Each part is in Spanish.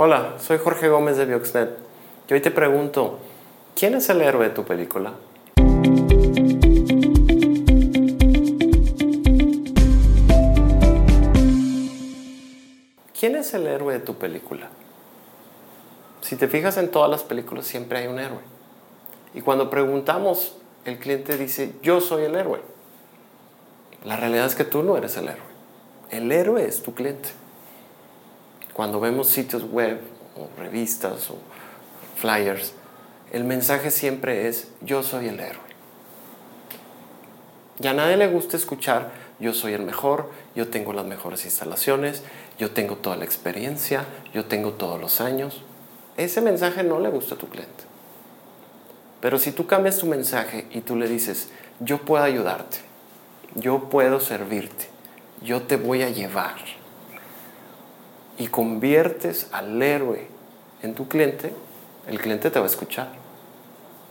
Hola, soy Jorge Gómez de Bioxnet y hoy te pregunto, ¿quién es el héroe de tu película? ¿Quién es el héroe de tu película? Si te fijas en todas las películas siempre hay un héroe. Y cuando preguntamos, el cliente dice, yo soy el héroe. La realidad es que tú no eres el héroe. El héroe es tu cliente. Cuando vemos sitios web o revistas o flyers, el mensaje siempre es yo soy el héroe. Y a nadie le gusta escuchar yo soy el mejor, yo tengo las mejores instalaciones, yo tengo toda la experiencia, yo tengo todos los años. Ese mensaje no le gusta a tu cliente. Pero si tú cambias tu mensaje y tú le dices, yo puedo ayudarte, yo puedo servirte, yo te voy a llevar, y conviertes al héroe en tu cliente, el cliente te va a escuchar.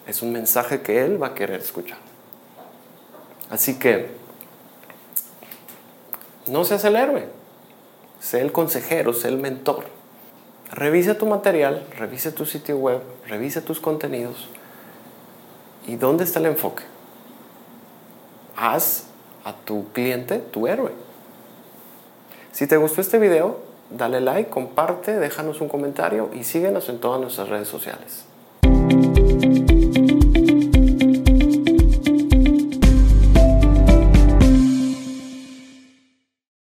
Es un mensaje que él va a querer escuchar. Así que no seas el héroe, sé el consejero, sé el mentor. Revisa tu material, revisa tu sitio web, revisa tus contenidos. ¿Y dónde está el enfoque? Haz a tu cliente tu héroe. Si te gustó este video, dale like, comparte, déjanos un comentario y síguenos en todas nuestras redes sociales.